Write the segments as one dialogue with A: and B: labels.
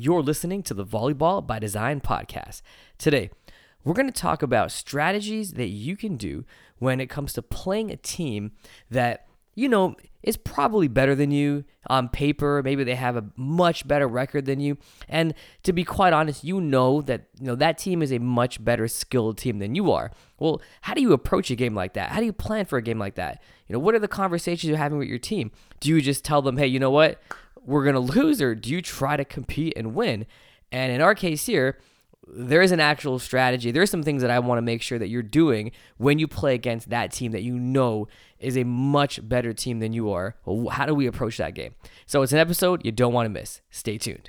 A: You're listening to the Volleyball by Design podcast. Today, we're going to talk about strategies that you can do when it comes to playing a team that, you know, is probably better than you on paper. Maybe they have a much better record than you. And to be quite honest, you know that you know that team is a much better skilled team than you are. Well, how do you approach a game like that? How do you plan for a game like that? You know, what are the conversations you're having with your team? Do you just tell them, "Hey, you know what? We're going to lose," or do you try to compete and win? And in our case here, there is an actual strategy. There are some things that I want to make sure that you're doing when you play against that team that you know is a much better team than you are. How do we approach that game? So it's an episode you don't want to miss. Stay tuned.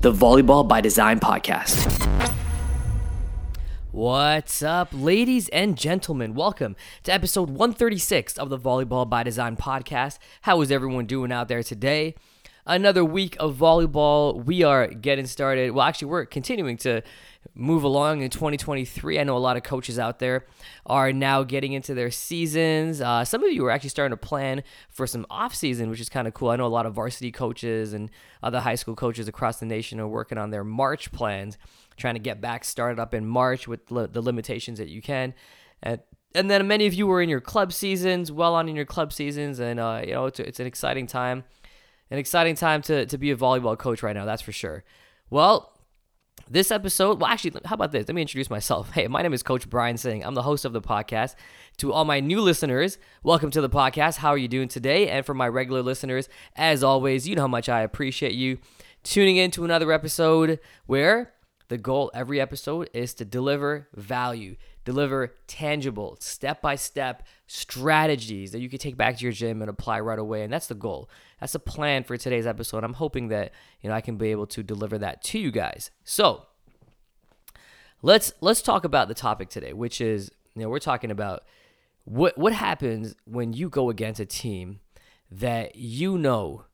A: the Volleyball by Design podcast. What's up, ladies and gentlemen? Welcome to episode 136 of the Volleyball by Design podcast. How is everyone doing out there today? Another week of volleyball. We are getting started. Well, actually, we're continuing to move along in 2023. I know a lot of coaches out there are now getting into their seasons. Uh, some of you are actually starting to plan for some off season, which is kind of cool. I know a lot of varsity coaches and other high school coaches across the nation are working on their March plans, trying to get back started up in March with li- the limitations that you can. And, and then many of you are in your club seasons, well on in your club seasons, and uh, you know it's, it's an exciting time, an exciting time to to be a volleyball coach right now. That's for sure. Well, this episode, well, actually, how about this? Let me introduce myself. Hey, my name is Coach Brian Singh. I'm the host of the podcast. To all my new listeners, welcome to the podcast. How are you doing today? And for my regular listeners, as always, you know how much I appreciate you tuning in to another episode where the goal every episode is to deliver value, deliver tangible, step by step strategies that you can take back to your gym and apply right away. And that's the goal. That's the plan for today's episode. I'm hoping that you know I can be able to deliver that to you guys. So let's let's talk about the topic today, which is you know we're talking about what what happens when you go against a team that you know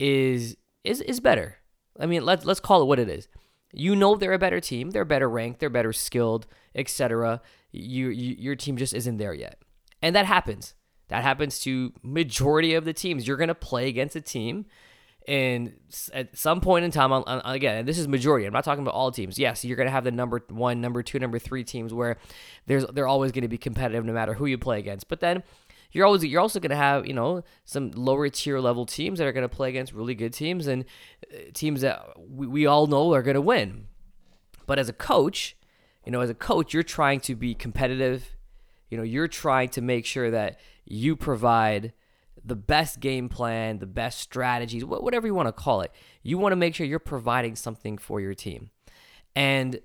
A: is is is better. I mean, let's let's call it what it is. You know they're a better team, they're better ranked, they're better skilled, etc. You, you your team just isn't there yet. And that happens. That happens to majority of the teams. You're going to play against a team and at some point in time, again, this is majority. I'm not talking about all teams. Yes, you're going to have the number one, number two, number three teams where there's they're always going to be competitive no matter who you play against. But then you're always you're also going to have you know some lower tier level teams that are going to play against really good teams and uh, teams that we, we all know are going to win. But as a coach, you know, as a coach, you're trying to be competitive. You know, you're trying to make sure that you provide the best game plan, the best strategies, whatever you want to call it. You want to make sure you're providing something for your team. And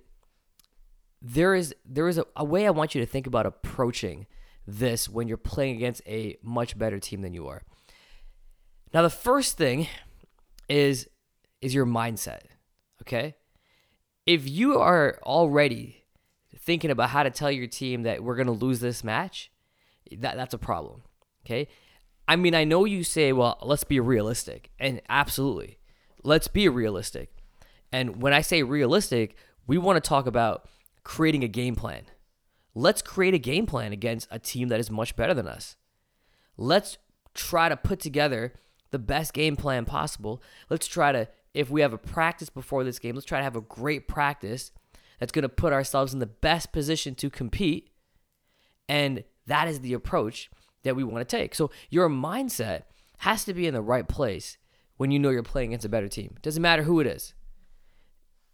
A: there is there is a, a, way I want you to think about approaching this when you're playing against a much better team than you are. Now the first thing is is your mindset. Okay? If you are already thinking about how to tell your team that we're going to lose this match, that that's a problem. Okay? I mean, I know you say, well, let's be realistic. And absolutely, let's be realistic. And when I say realistic, we want to talk about creating a game plan. Let's create a game plan against a team that is much better than us. Let's try to put together the best game plan possible. Let's try to, if we have a practice before this game, let's try to have a great practice that's going to put ourselves in the best position to compete. And that is the approach that we want to take. So your mindset has to be in the right place when you know you're playing against a better team. Doesn't matter who it is.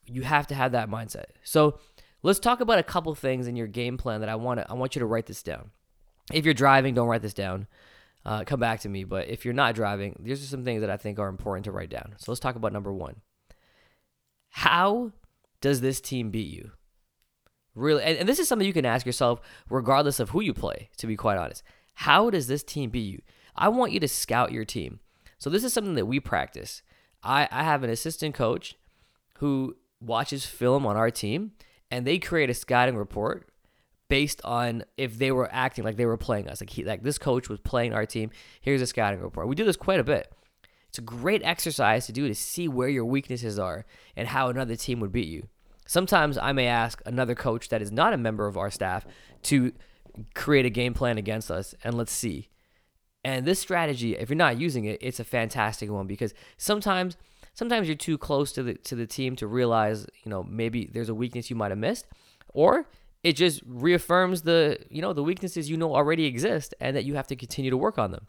A: You have to have that mindset. So let's talk about a couple things in your game plan that I want to I want you to write this down. If you're driving, don't write this down. Uh, come back to me. But if you're not driving, these are some things that I think are important to write down. So let's talk about number one. How does this team beat you? Really, and, and this is something you can ask yourself regardless of who you play, to be quite honest. How does this team beat you? I want you to scout your team. So this is something that we practice. I, I have an assistant coach who watches film on our team and they create a scouting report based on if they were acting like they were playing us. Like he, like this coach was playing our team. Here's a scouting report. We do this quite a bit. It's a great exercise to do to see where your weaknesses are and how another team would beat you. Sometimes I may ask another coach that is not a member of our staff to create a game plan against us and let's see. And this strategy, if you're not using it, it's a fantastic one because sometimes sometimes you're too close to the to the team to realize, you know, maybe there's a weakness you might have missed or it just reaffirms the, you know, the weaknesses you know already exist and that you have to continue to work on them.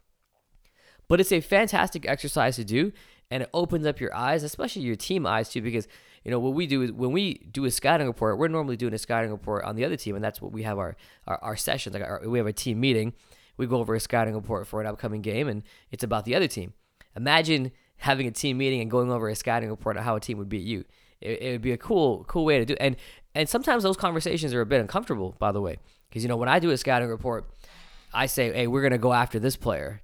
A: But it's a fantastic exercise to do and it opens up your eyes, especially your team eyes too because you know what we do is when we do a scouting report we're normally doing a scouting report on the other team and that's what we have our our, our sessions like our, we have a team meeting we go over a scouting report for an upcoming game and it's about the other team imagine having a team meeting and going over a scouting report on how a team would beat you it, it would be a cool cool way to do it. and and sometimes those conversations are a bit uncomfortable by the way because you know when i do a scouting report i say hey we're to go after this player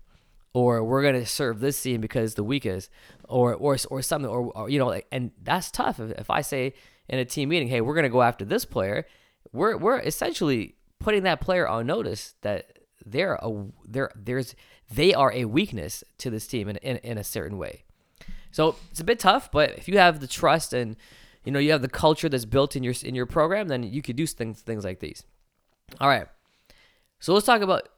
A: or we're gonna serve this team because the weakest, or or or something, or, or you know, and that's tough. If, if I say in a team meeting, hey, we're gonna go after this player, we're we're essentially putting that player on notice that they're a there there's they are a weakness to this team in, in in a certain way. So it's a bit tough, but if you have the trust and you know you have the culture that's built in your in your program, then you could do things things like these. All right, so let's talk about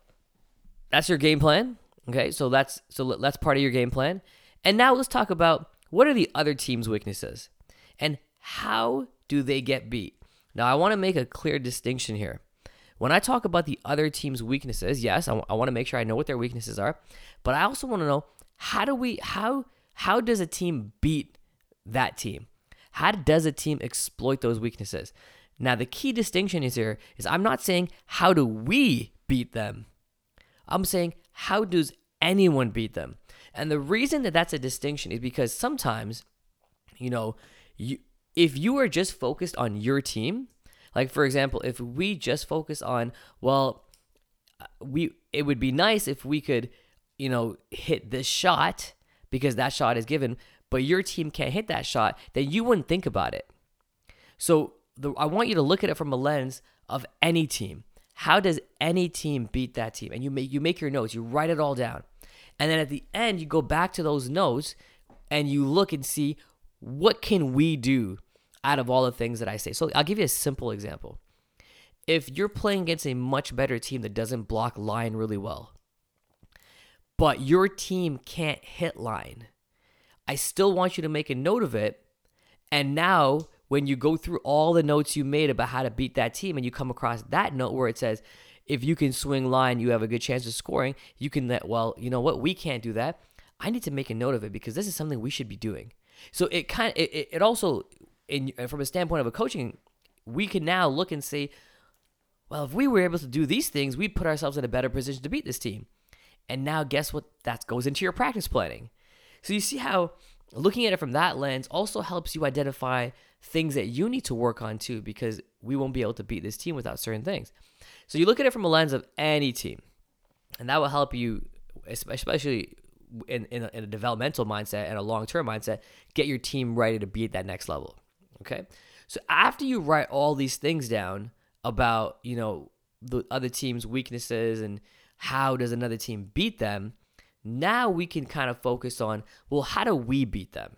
A: that's your game plan. Okay, so that's so that's part of your game plan. And now let's talk about what are the other team's weaknesses and how do they get beat. Now I want to make a clear distinction here. When I talk about the other team's weaknesses, yes, I, w- I want to make sure I know what their weaknesses are, but I also want to know how do we how how does a team beat that team? How does a team exploit those weaknesses? Now the key distinction is here is I'm not saying how do we beat them. I'm saying how does anyone beat them? And the reason that that's a distinction is because sometimes, you know, you if you are just focused on your team, like for example, if we just focus on, well, we it would be nice if we could, you know, hit this shot because that shot is given, but your team can't hit that shot, then you wouldn't think about it. So the, I want you to look at it from a lens of any team. How does any team beat that team? And you make you make your notes, you write it all down. And then at the end you go back to those notes and you look and see what can we do out of all the things that I say. So I'll give you a simple example. If you're playing against a much better team that doesn't block line really well, but your team can't hit line, I still want you to make a note of it. And now when you go through all the notes you made about how to beat that team and you come across that note where it says, if you can swing line, you have a good chance of scoring, you can let, well, you know what, we can't do that. I need to make a note of it because this is something we should be doing. So it kind of, it, it also, in, uh, from a standpoint of a coaching, we can now look and say, well, if we were able to do these things, we'd put ourselves in a better position to beat this team. And now guess what? That goes into your practice planning. So you see how looking at it from that lens also helps you identify things that you need to work on too, because we won't be able to beat this team without certain things. So you look at it from a lens of any team, and that will help you, especially in, in, a, in a developmental mindset and a long term mindset, get your team ready to be at that next level. Okay. So after you write all these things down about, you know, the other team's weaknesses and how does another team beat them, now we can kind of focus on, well, how do we beat them?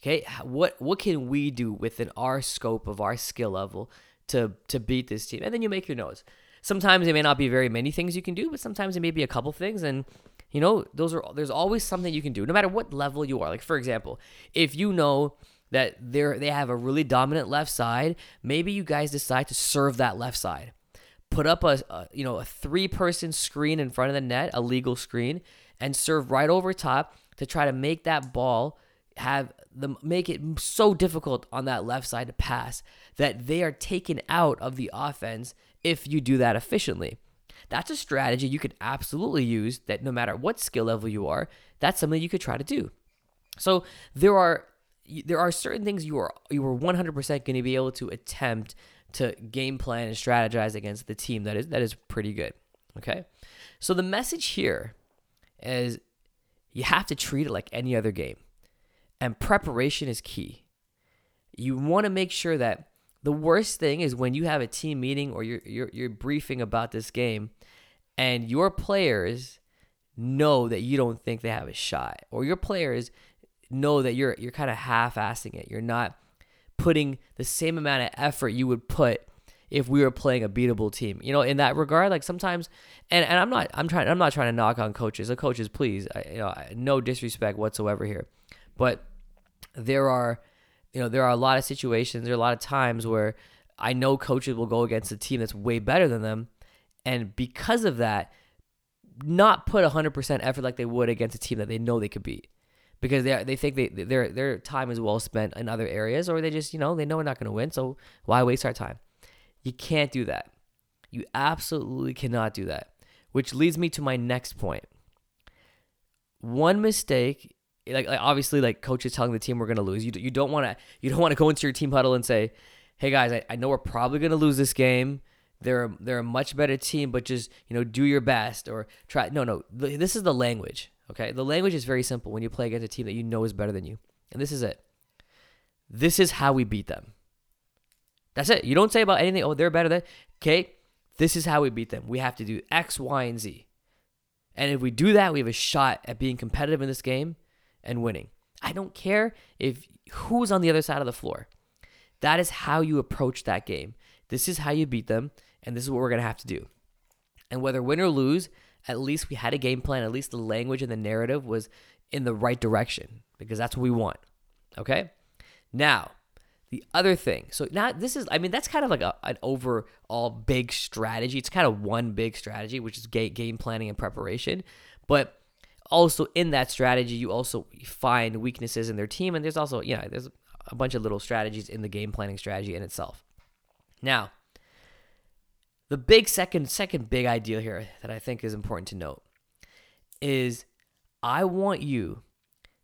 A: Okay, what what can we do within our scope of our skill level to to beat this team? And then you make your notes. Sometimes it may not be very many things you can do, but sometimes it may be a couple things and you know, those are there's always something you can do no matter what level you are. Like for example, if you know that they're they have a really dominant left side, maybe you guys decide to serve that left side. Put up a, a you know, a three-person screen in front of the net, a legal screen, and serve right over top to try to make that ball have them make it so difficult on that left side to pass that they are taken out of the offense if you do that efficiently. That's a strategy you could absolutely use that no matter what skill level you are, that's something you could try to do. So there are there are certain things you are you are 100% going to be able to attempt to game plan and strategize against the team that is that is pretty good. Okay? So the message here is you have to treat it like any other game. And preparation is key. you want to make sure that the worst thing is when you have a team meeting or you're, you're, you're briefing about this game and your players know that you don't think they have a shot or your players know that you're you're kind of half-assing it. You're not putting the same amount of effort you would put if we were playing a beatable team. You know, in that regard, like sometimes, and, and I'm not, I'm trying, I'm not trying to knock on coaches. The coaches, please, I, you know, no disrespect whatsoever here, but there are, you know, there are a lot of situations, there are a lot of times where I know coaches will go against a team that's way better than them, and because of that, not put 100% effort like they would against a team that they know they could beat because they they think they their their time is well spent in other areas, or they just you know they know we're not going to win, so why waste our time? You can't do that. You absolutely cannot do that. Which leads me to my next point. One mistake, like, like obviously, like coaches telling the team we're going to lose. You you don't want to you don't want to go into your team huddle and say, "Hey guys, I, I know we're probably going to lose this game." They're they're a much better team, but just you know do your best or try. No, no, this is the language. Okay, the language is very simple when you play against a team that you know is better than you, and this is it. This is how we beat them. That's it. You don't say about anything. Oh, they're better than. Okay, this is how we beat them. We have to do X, Y, and Z, and if we do that, we have a shot at being competitive in this game and winning. I don't care if who's on the other side of the floor. That is how you approach that game. This is how you beat them, and this is what we're gonna have to do. And whether win or lose, at least we had a game plan. At least the language and the narrative was in the right direction because that's what we want. Okay. Now, the other thing. So now this is, I mean, that's kind of like a, an overall big strategy. It's kind of one big strategy, which is game planning and preparation. But also in that strategy, you also find weaknesses in their team, and there's also, you know, there's a bunch of little strategies in the game planning strategy in itself. Now, the big second second big idea here that I think is important to note is I want you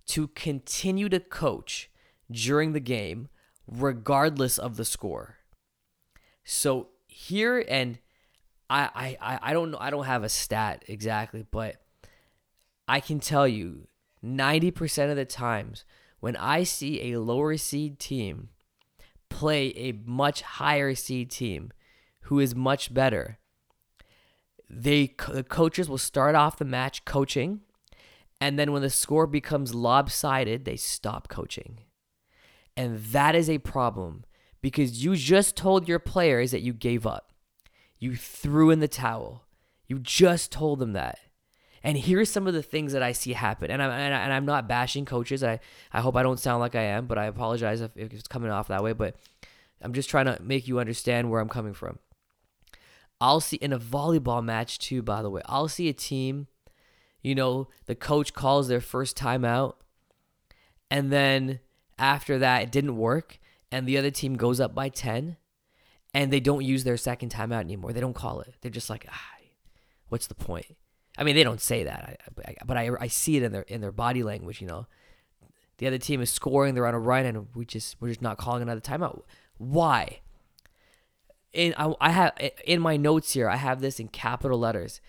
A: to continue to coach during the game regardless of the score. So here and I I I don't know I don't have a stat exactly, but I can tell you 90% of the times when I see a lower seed team play a much higher seed team, who is much better. They the coaches will start off the match coaching, and then when the score becomes lopsided, they stop coaching. And that is a problem because you just told your players that you gave up. You threw in the towel. You just told them that. And here's some of the things that I see happen. And I'm, and I'm not bashing coaches. I, I hope I don't sound like I am, but I apologize if, if it's coming off that way. But I'm just trying to make you understand where I'm coming from. I'll see in a volleyball match too, by the way. I'll see a team, you know, the coach calls their first timeout, and then after that, it didn't work, and the other team goes up by 10, and they don't use their second timeout anymore. They don't call it. They're just like, ah, what's the point? I mean, they don't say that, but I, I see it in their in their body language. You know, the other team is scoring, they're on a run, and we just we're just not calling another timeout. Why? In I, I have in my notes here, I have this in capital letters,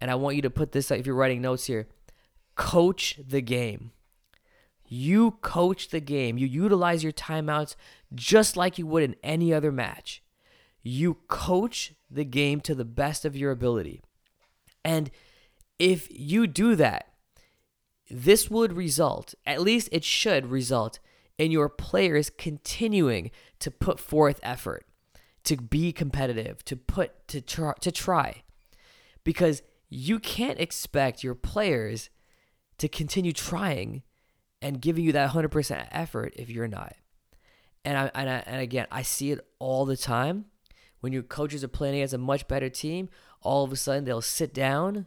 A: and I want you to put this if you're writing notes here. Coach the game. You coach the game. You utilize your timeouts just like you would in any other match. You coach the game to the best of your ability. And if you do that, this would result, at least it should result, in your players continuing to put forth effort to be competitive, to put to try, to try. Because you can't expect your players to continue trying and giving you that 100% effort if you're not. And I, and, I, and again, I see it all the time. When your coaches are playing against a much better team, all of a sudden they'll sit down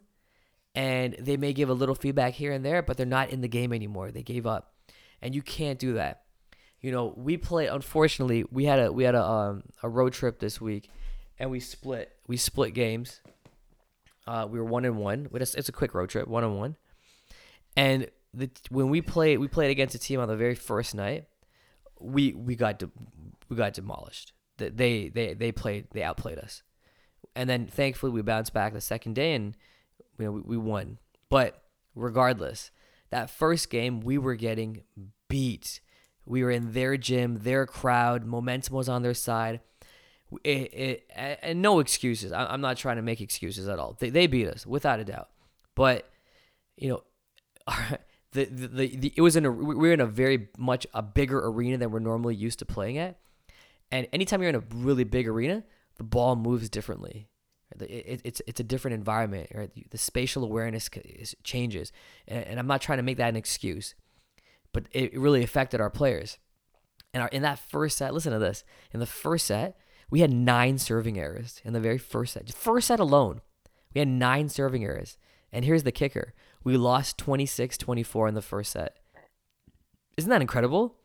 A: and they may give a little feedback here and there, but they're not in the game anymore. They gave up. And you can't do that you know, we play. Unfortunately, we had a we had a um, a road trip this week, and we split we split games. Uh, we were one and one. It's, it's a quick road trip, one and one. And the when we played we played against a team on the very first night, we we got de, we got demolished. They they they played they outplayed us, and then thankfully we bounced back the second day and you know we, we won. But regardless, that first game we were getting beat We were in their gym, their crowd, momentum was on their side. It, it, and no excuses. I'm not trying to make excuses at all. They, they beat us without a doubt. But, you know, the, the, the, the, it was in a we were in a very much a bigger arena than we're normally used to playing at. And anytime you're in a really big arena, the ball moves differently. It, it, it's it's a different environment. Right? The spatial awareness changes, and, and I'm not trying to make that an excuse, but it really affected our players. And our, in that first set, listen to this. In the first set, we had nine serving errors in the very first set. First set alone, we had nine serving errors. And here's the kicker we lost 26 24 in the first set. Isn't that incredible?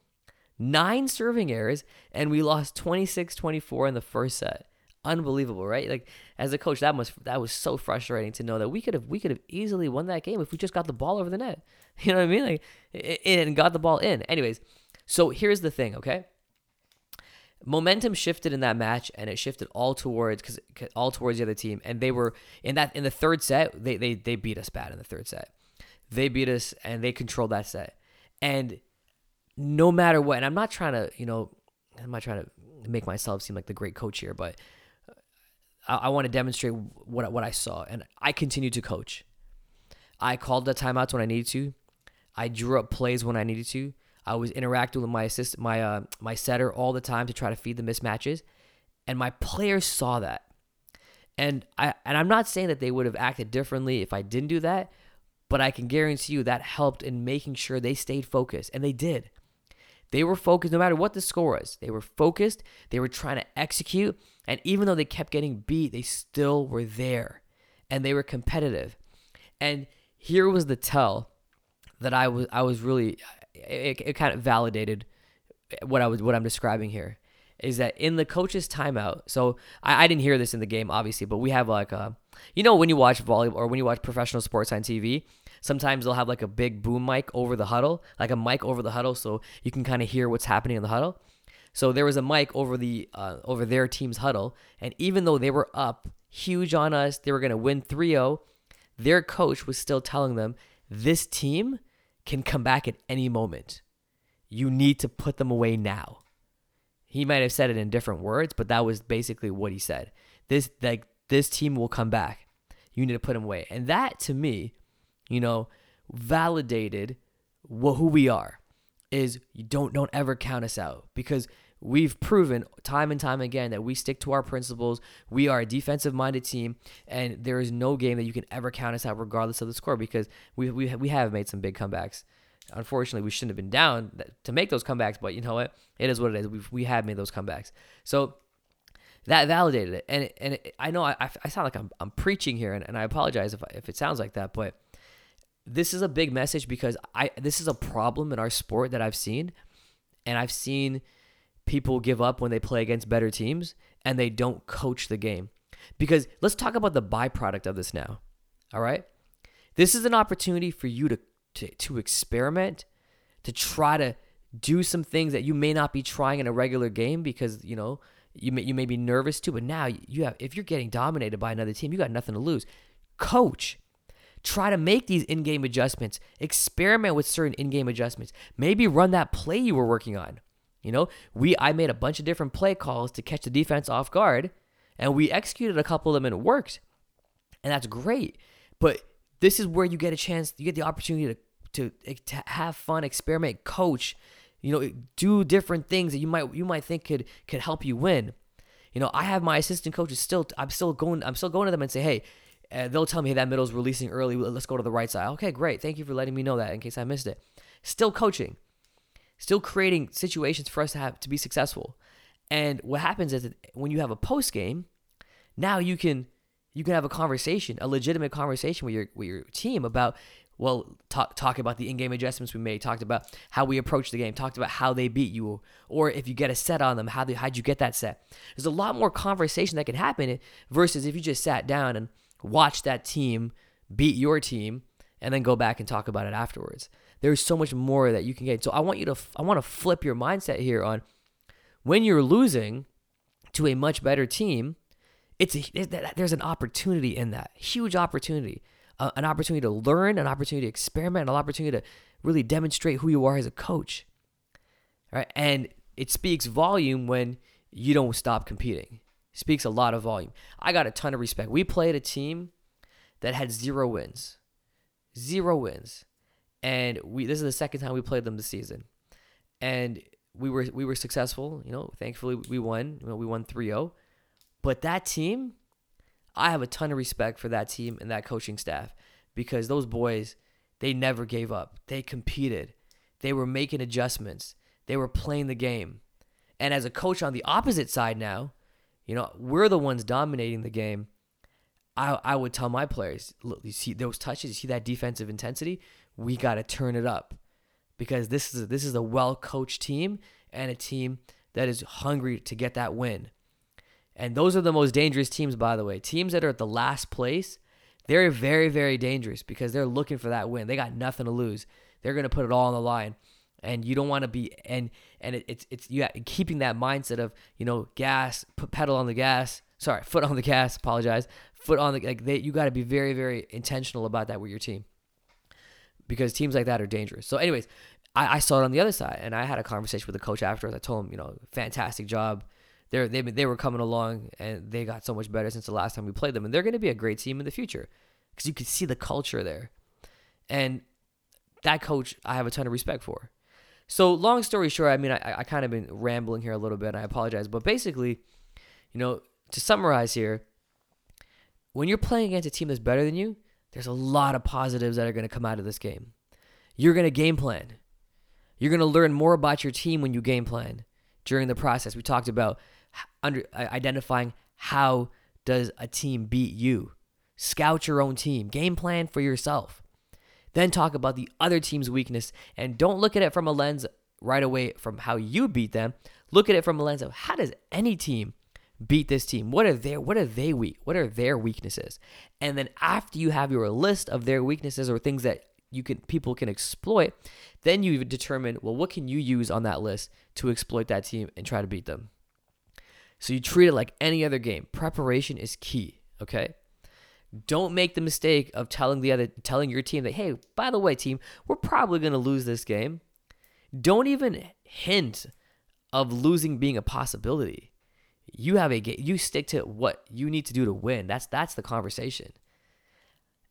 A: Nine serving errors, and we lost 26 24 in the first set. Unbelievable, right? Like as a coach, that must that was so frustrating to know that we could have we could have easily won that game if we just got the ball over the net. You know what I mean? Like and got the ball in. Anyways, so here's the thing, okay? momentum shifted in that match and it shifted all towards because all towards the other team and they were in that in the third set they, they they beat us bad in the third set they beat us and they controlled that set and no matter what and i'm not trying to you know i'm not trying to make myself seem like the great coach here but i, I want to demonstrate what what i saw and i continued to coach i called the timeouts when i needed to i drew up plays when i needed to I was interacting with my assist, my uh, my setter all the time to try to feed the mismatches, and my players saw that. And I and I'm not saying that they would have acted differently if I didn't do that, but I can guarantee you that helped in making sure they stayed focused, and they did. They were focused no matter what the score was. They were focused. They were trying to execute, and even though they kept getting beat, they still were there, and they were competitive. And here was the tell that I was I was really it, it kind of validated what I was what I'm describing here is that in the coach's timeout. So I, I didn't hear this in the game, obviously, but we have like a, you know, when you watch volleyball or when you watch professional sports on TV, sometimes they'll have like a big boom mic over the huddle, like a mic over the huddle, so you can kind of hear what's happening in the huddle. So there was a mic over the uh, over their team's huddle, and even though they were up huge on us, they were gonna win 3-0. Their coach was still telling them, "This team can come back at any moment. You need to put them away now. He might have said it in different words, but that was basically what he said. This like this team will come back. You need to put them away. And that to me, you know, validated what, who we are is you don't don't ever count us out because we've proven time and time again that we stick to our principles. We are a defensive minded team, and there is no game that you can ever count us out, regardless of the score, because we, we, we have made some big comebacks. Unfortunately, we shouldn't have been down to make those comebacks, but you know what? It is what it is. We've, we have made those comebacks. So that validated it. And, and it, I know I, I sound like I'm, I'm preaching here, and, and I apologize if, if it sounds like that, but this is a big message because I this is a problem in our sport that I've seen, and I've seen – people give up when they play against better teams and they don't coach the game. Because let's talk about the byproduct of this now. All right? This is an opportunity for you to, to, to experiment, to try to do some things that you may not be trying in a regular game because, you know, you may, you may be nervous too, but now you have if you're getting dominated by another team, you got nothing to lose. Coach. Try to make these in-game adjustments. Experiment with certain in-game adjustments. Maybe run that play you were working on. You know, we I made a bunch of different play calls to catch the defense off guard, and we executed a couple of them and it worked. And that's great. But this is where you get a chance, you get the opportunity to to, to have fun, experiment, coach, you know, do different things that you might you might think could could help you win. You know, I have my assistant coaches still I'm still going I'm still going to them and say, "Hey, uh, they'll tell me hey, that middle's releasing early. Let's go to the right side." Okay, great. Thank you for letting me know that in case I missed it. Still coaching still creating situations for us to have to be successful. And what happens is when you have a post game, now you can you can have a conversation, a legitimate conversation with your with your team about well, talk talk about the in-game adjustments we made, talked about how we approached the game, talked about how they beat you, or if you get a set on them, how they, how'd you get that set? There's a lot more conversation that can happen versus if you just sat down and watched that team beat your team and then go back and talk about it afterwards. There's so much more that you can get. So I want you to I want to flip your mindset here on when you're losing to a much better team, it's a, there's an opportunity in that. Huge opportunity. Uh, an opportunity to learn, an opportunity to experiment, an opportunity to really demonstrate who you are as a coach. right? And it speaks volume when you don't stop competing. Speaks a lot of volume. I got a ton of respect. We played a team that had zero wins, zero wins, and we. This is the second time we played them this season, and we were we were successful. You know, thankfully we won. You know, we won 3-0. But that team, I have a ton of respect for that team and that coaching staff because those boys, they never gave up. They competed. They were making adjustments. They were playing the game. And as a coach on the opposite side now, you know, we're the ones dominating the game. I, I would tell my players, look, you see those touches, you see that defensive intensity, we got to turn it up because this is a, this is a well coached team and a team that is hungry to get that win. And those are the most dangerous teams, by the way. Teams that are at the last place, they're very, very dangerous because they're looking for that win. They got nothing to lose. They're going to put it all on the line. And you don't want to be and and it, it's it's you keeping that mindset of you know gas put pedal on the gas sorry foot on the gas apologize foot on the like they, you got to be very very intentional about that with your team because teams like that are dangerous. So, anyways, I, I, saw it on the other side, and I had a conversation with the coach afterwards. I told him, you know, fantastic job. They're, they they were coming along, and they got so much better since the last time we played them, and they're going to be a great team in the future because you can see the culture there, and that coach I have a ton of respect for. So, long story short, I mean, I, I kind of been rambling here a little bit. and I apologize, but basically, you know, to summarize here, when you're playing against a team that's better than you, there's a lot of positives that are going to come out of this game. You're going to game plan. You're going to learn more about your team when you game plan during the process. We talked about under, uh, identifying how does a team beat you. Scout your own team. Game plan for yourself. Then talk about the other team's weakness and don't look at it from a lens right away from how you beat them. Look at it from a lens of how does any team beat this team? What are their what are they weak? What are their weaknesses? And then after you have your list of their weaknesses or things that you can people can exploit, then you determine, well, what can you use on that list to exploit that team and try to beat them? So you treat it like any other game. Preparation is key, okay? Don't make the mistake of telling the other telling your team that, "Hey, by the way, team, we're probably going to lose this game." Don't even hint of losing being a possibility you have a. You stick to what you need to do to win. That's that's the conversation.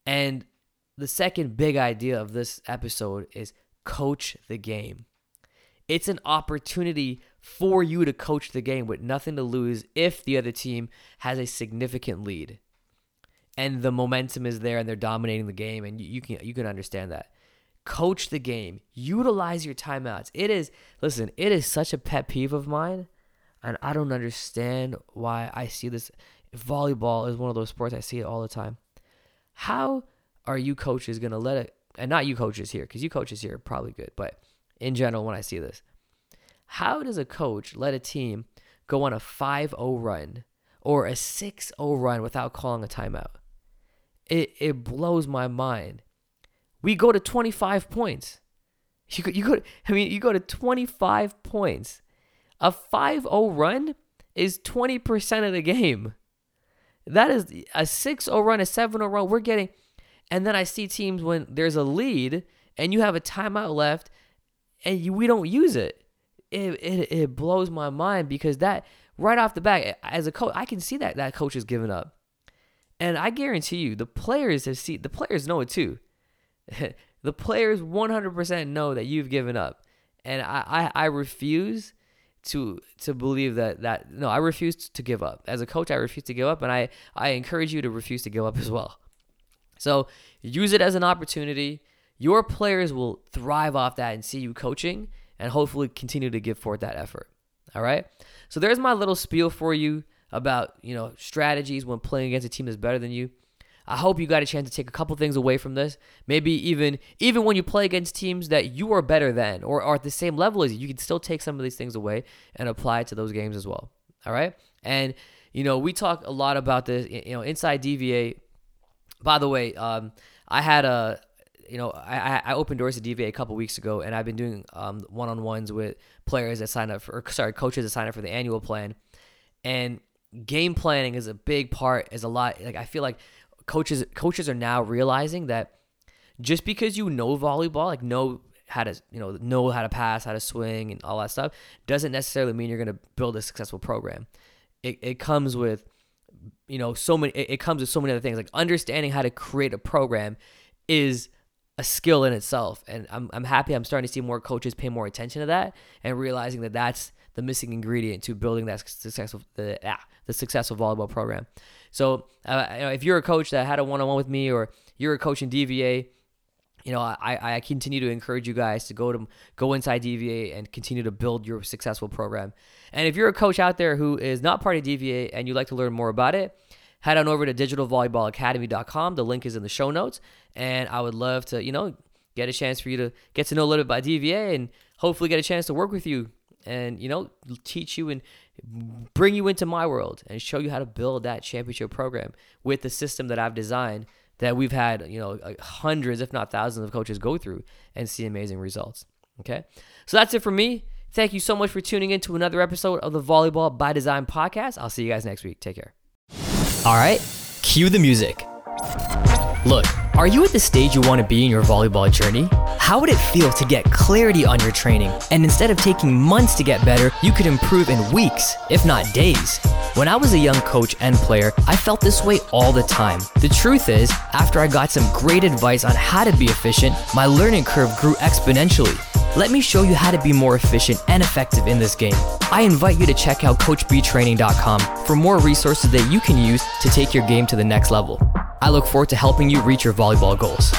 A: And the second big idea of this episode is coach the game. It's an opportunity for you to coach the game with nothing to lose if the other team has a significant lead. And the momentum is there and they're dominating the game and you, you can you can understand that. Coach the game. Utilize your timeouts. It is listen, it is such a pet peeve of mine and I don't understand why I see this. Volleyball is one of those sports I see it all the time. How are you coaches gonna let it? And not you coaches here, because you coaches here are probably good, but in general, when I see this, how does a coach let a team go on a 5 0 run or a 6 0 run without calling a timeout? It, it blows my mind. We go to 25 points. You go, you go, I mean, you go to 25 points a 5 0 run is 20% of the game. That is a 6 0 run, a 7 0 run. We're getting, and then I see teams when there's a lead and you have a timeout left and you, we don't use it. It, it. it blows my mind because that right off the bat, as a coach, I can see that that coach is giving up. And I guarantee you, the players have seen, the players know it too. the players 100% know that you've given up. And I, I, I refuse to to believe that that no, I refuse to give up. As a coach, I refuse to give up, and I I encourage you to refuse to give up as well. So use it as an opportunity. Your players will thrive off that and see you coaching, and hopefully continue to give forth that effort. All right. So there's my little spiel for you about you know strategies when playing against a team that's better than you. I hope you got a chance to take a couple things away from this. Maybe even even when you play against teams that you are better than or are at the same level as you, you can still take some of these things away and apply it to those games as well. All right? And you know, we talk a lot about this, you know, inside DVA. By the way, um, I had a you know, I, I opened doors to DVA a couple weeks ago, and I've been doing um, one-on-ones with players that sign up for, or, sorry, coaches that sign up for the annual plan, and game planning is a big part. Is a lot. Like I feel like coaches coaches are now realizing that just because you know volleyball, like know how to you know know how to pass, how to swing, and all that stuff doesn't necessarily mean you're going to build a successful program. It it comes with you know so many. It, it comes with so many other things. Like understanding how to create a program is a skill in itself, and I'm I'm happy. I'm starting to see more coaches pay more attention to that and realizing that that's the missing ingredient to building that successful the ah, the successful volleyball program. So uh, if you're a coach that had a one-on-one with me, or you're a coach in DVA you know, I, I continue to encourage you guys to go to go inside DVA and continue to build your successful program. And if you're a coach out there who is not part of DVA and you'd like to learn more about it, head on over to digitalvolleyballacademy.com. The link is in the show notes, and I would love to, you know, get a chance for you to get to know a little bit about DVA and hopefully get a chance to work with you and you know teach you and bring you into my world and show you how to build that championship program with the system that I've designed that we've had, you know, hundreds, if not thousands of coaches go through and see amazing results. Okay. So that's it for me. Thank you so much for tuning in to another episode of the Volleyball by Design podcast. I'll see you guys next week. Take care. All right. Cue the music. Look, are you at the stage you want to be in your volleyball journey? How would it feel to get clarity on your training and instead of taking months to get better, you could improve in weeks, if not days? When I was a young coach and player, I felt this way all the time. The truth is, after I got some great advice on how to be efficient, my learning curve grew exponentially. Let me show you how to be more efficient and effective in this game. I invite you to check out CoachBTraining.com for more resources that you can use to take your game to the next level. I look forward to helping you reach your volleyball goals.